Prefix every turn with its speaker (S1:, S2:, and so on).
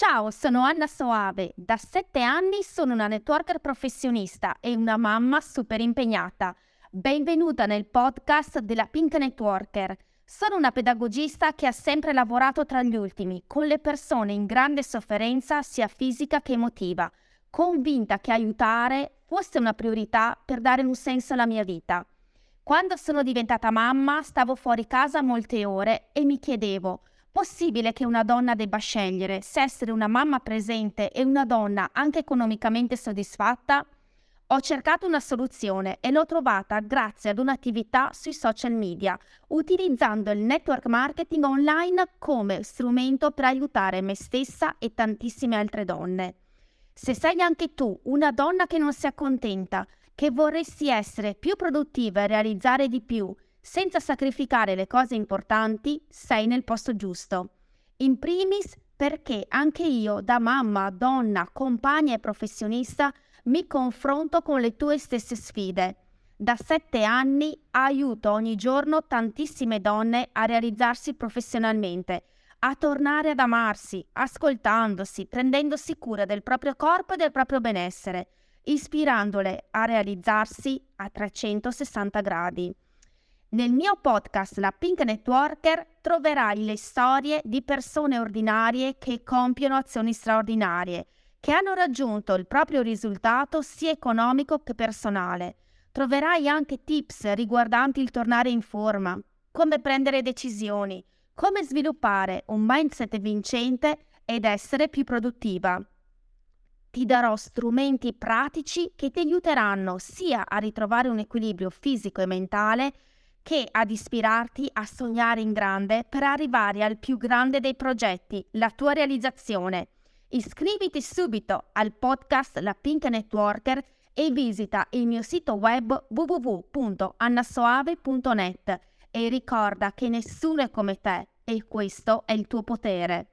S1: Ciao, sono Anna Soave. Da sette anni sono una networker professionista e una mamma super impegnata. Benvenuta nel podcast della Pink Networker. Sono una pedagogista che ha sempre lavorato tra gli ultimi, con le persone in grande sofferenza sia fisica che emotiva, convinta che aiutare fosse una priorità per dare un senso alla mia vita. Quando sono diventata mamma stavo fuori casa molte ore e mi chiedevo Possibile che una donna debba scegliere se essere una mamma presente e una donna anche economicamente soddisfatta? Ho cercato una soluzione e l'ho trovata grazie ad un'attività sui social media, utilizzando il network marketing online come strumento per aiutare me stessa e tantissime altre donne. Se sei anche tu una donna che non si accontenta, che vorresti essere più produttiva e realizzare di più, senza sacrificare le cose importanti, sei nel posto giusto. In primis perché anche io, da mamma, donna, compagna e professionista, mi confronto con le tue stesse sfide. Da sette anni aiuto ogni giorno tantissime donne a realizzarsi professionalmente, a tornare ad amarsi, ascoltandosi, prendendosi cura del proprio corpo e del proprio benessere, ispirandole a realizzarsi a 360 gradi. Nel mio podcast La Pink Networker troverai le storie di persone ordinarie che compiono azioni straordinarie, che hanno raggiunto il proprio risultato sia economico che personale. Troverai anche tips riguardanti il tornare in forma, come prendere decisioni, come sviluppare un mindset vincente ed essere più produttiva. Ti darò strumenti pratici che ti aiuteranno sia a ritrovare un equilibrio fisico e mentale, che ad ispirarti a sognare in grande per arrivare al più grande dei progetti, la tua realizzazione. Iscriviti subito al podcast La Pink Networker e visita il mio sito web www.annasoave.net e ricorda che nessuno è come te e questo è il tuo potere.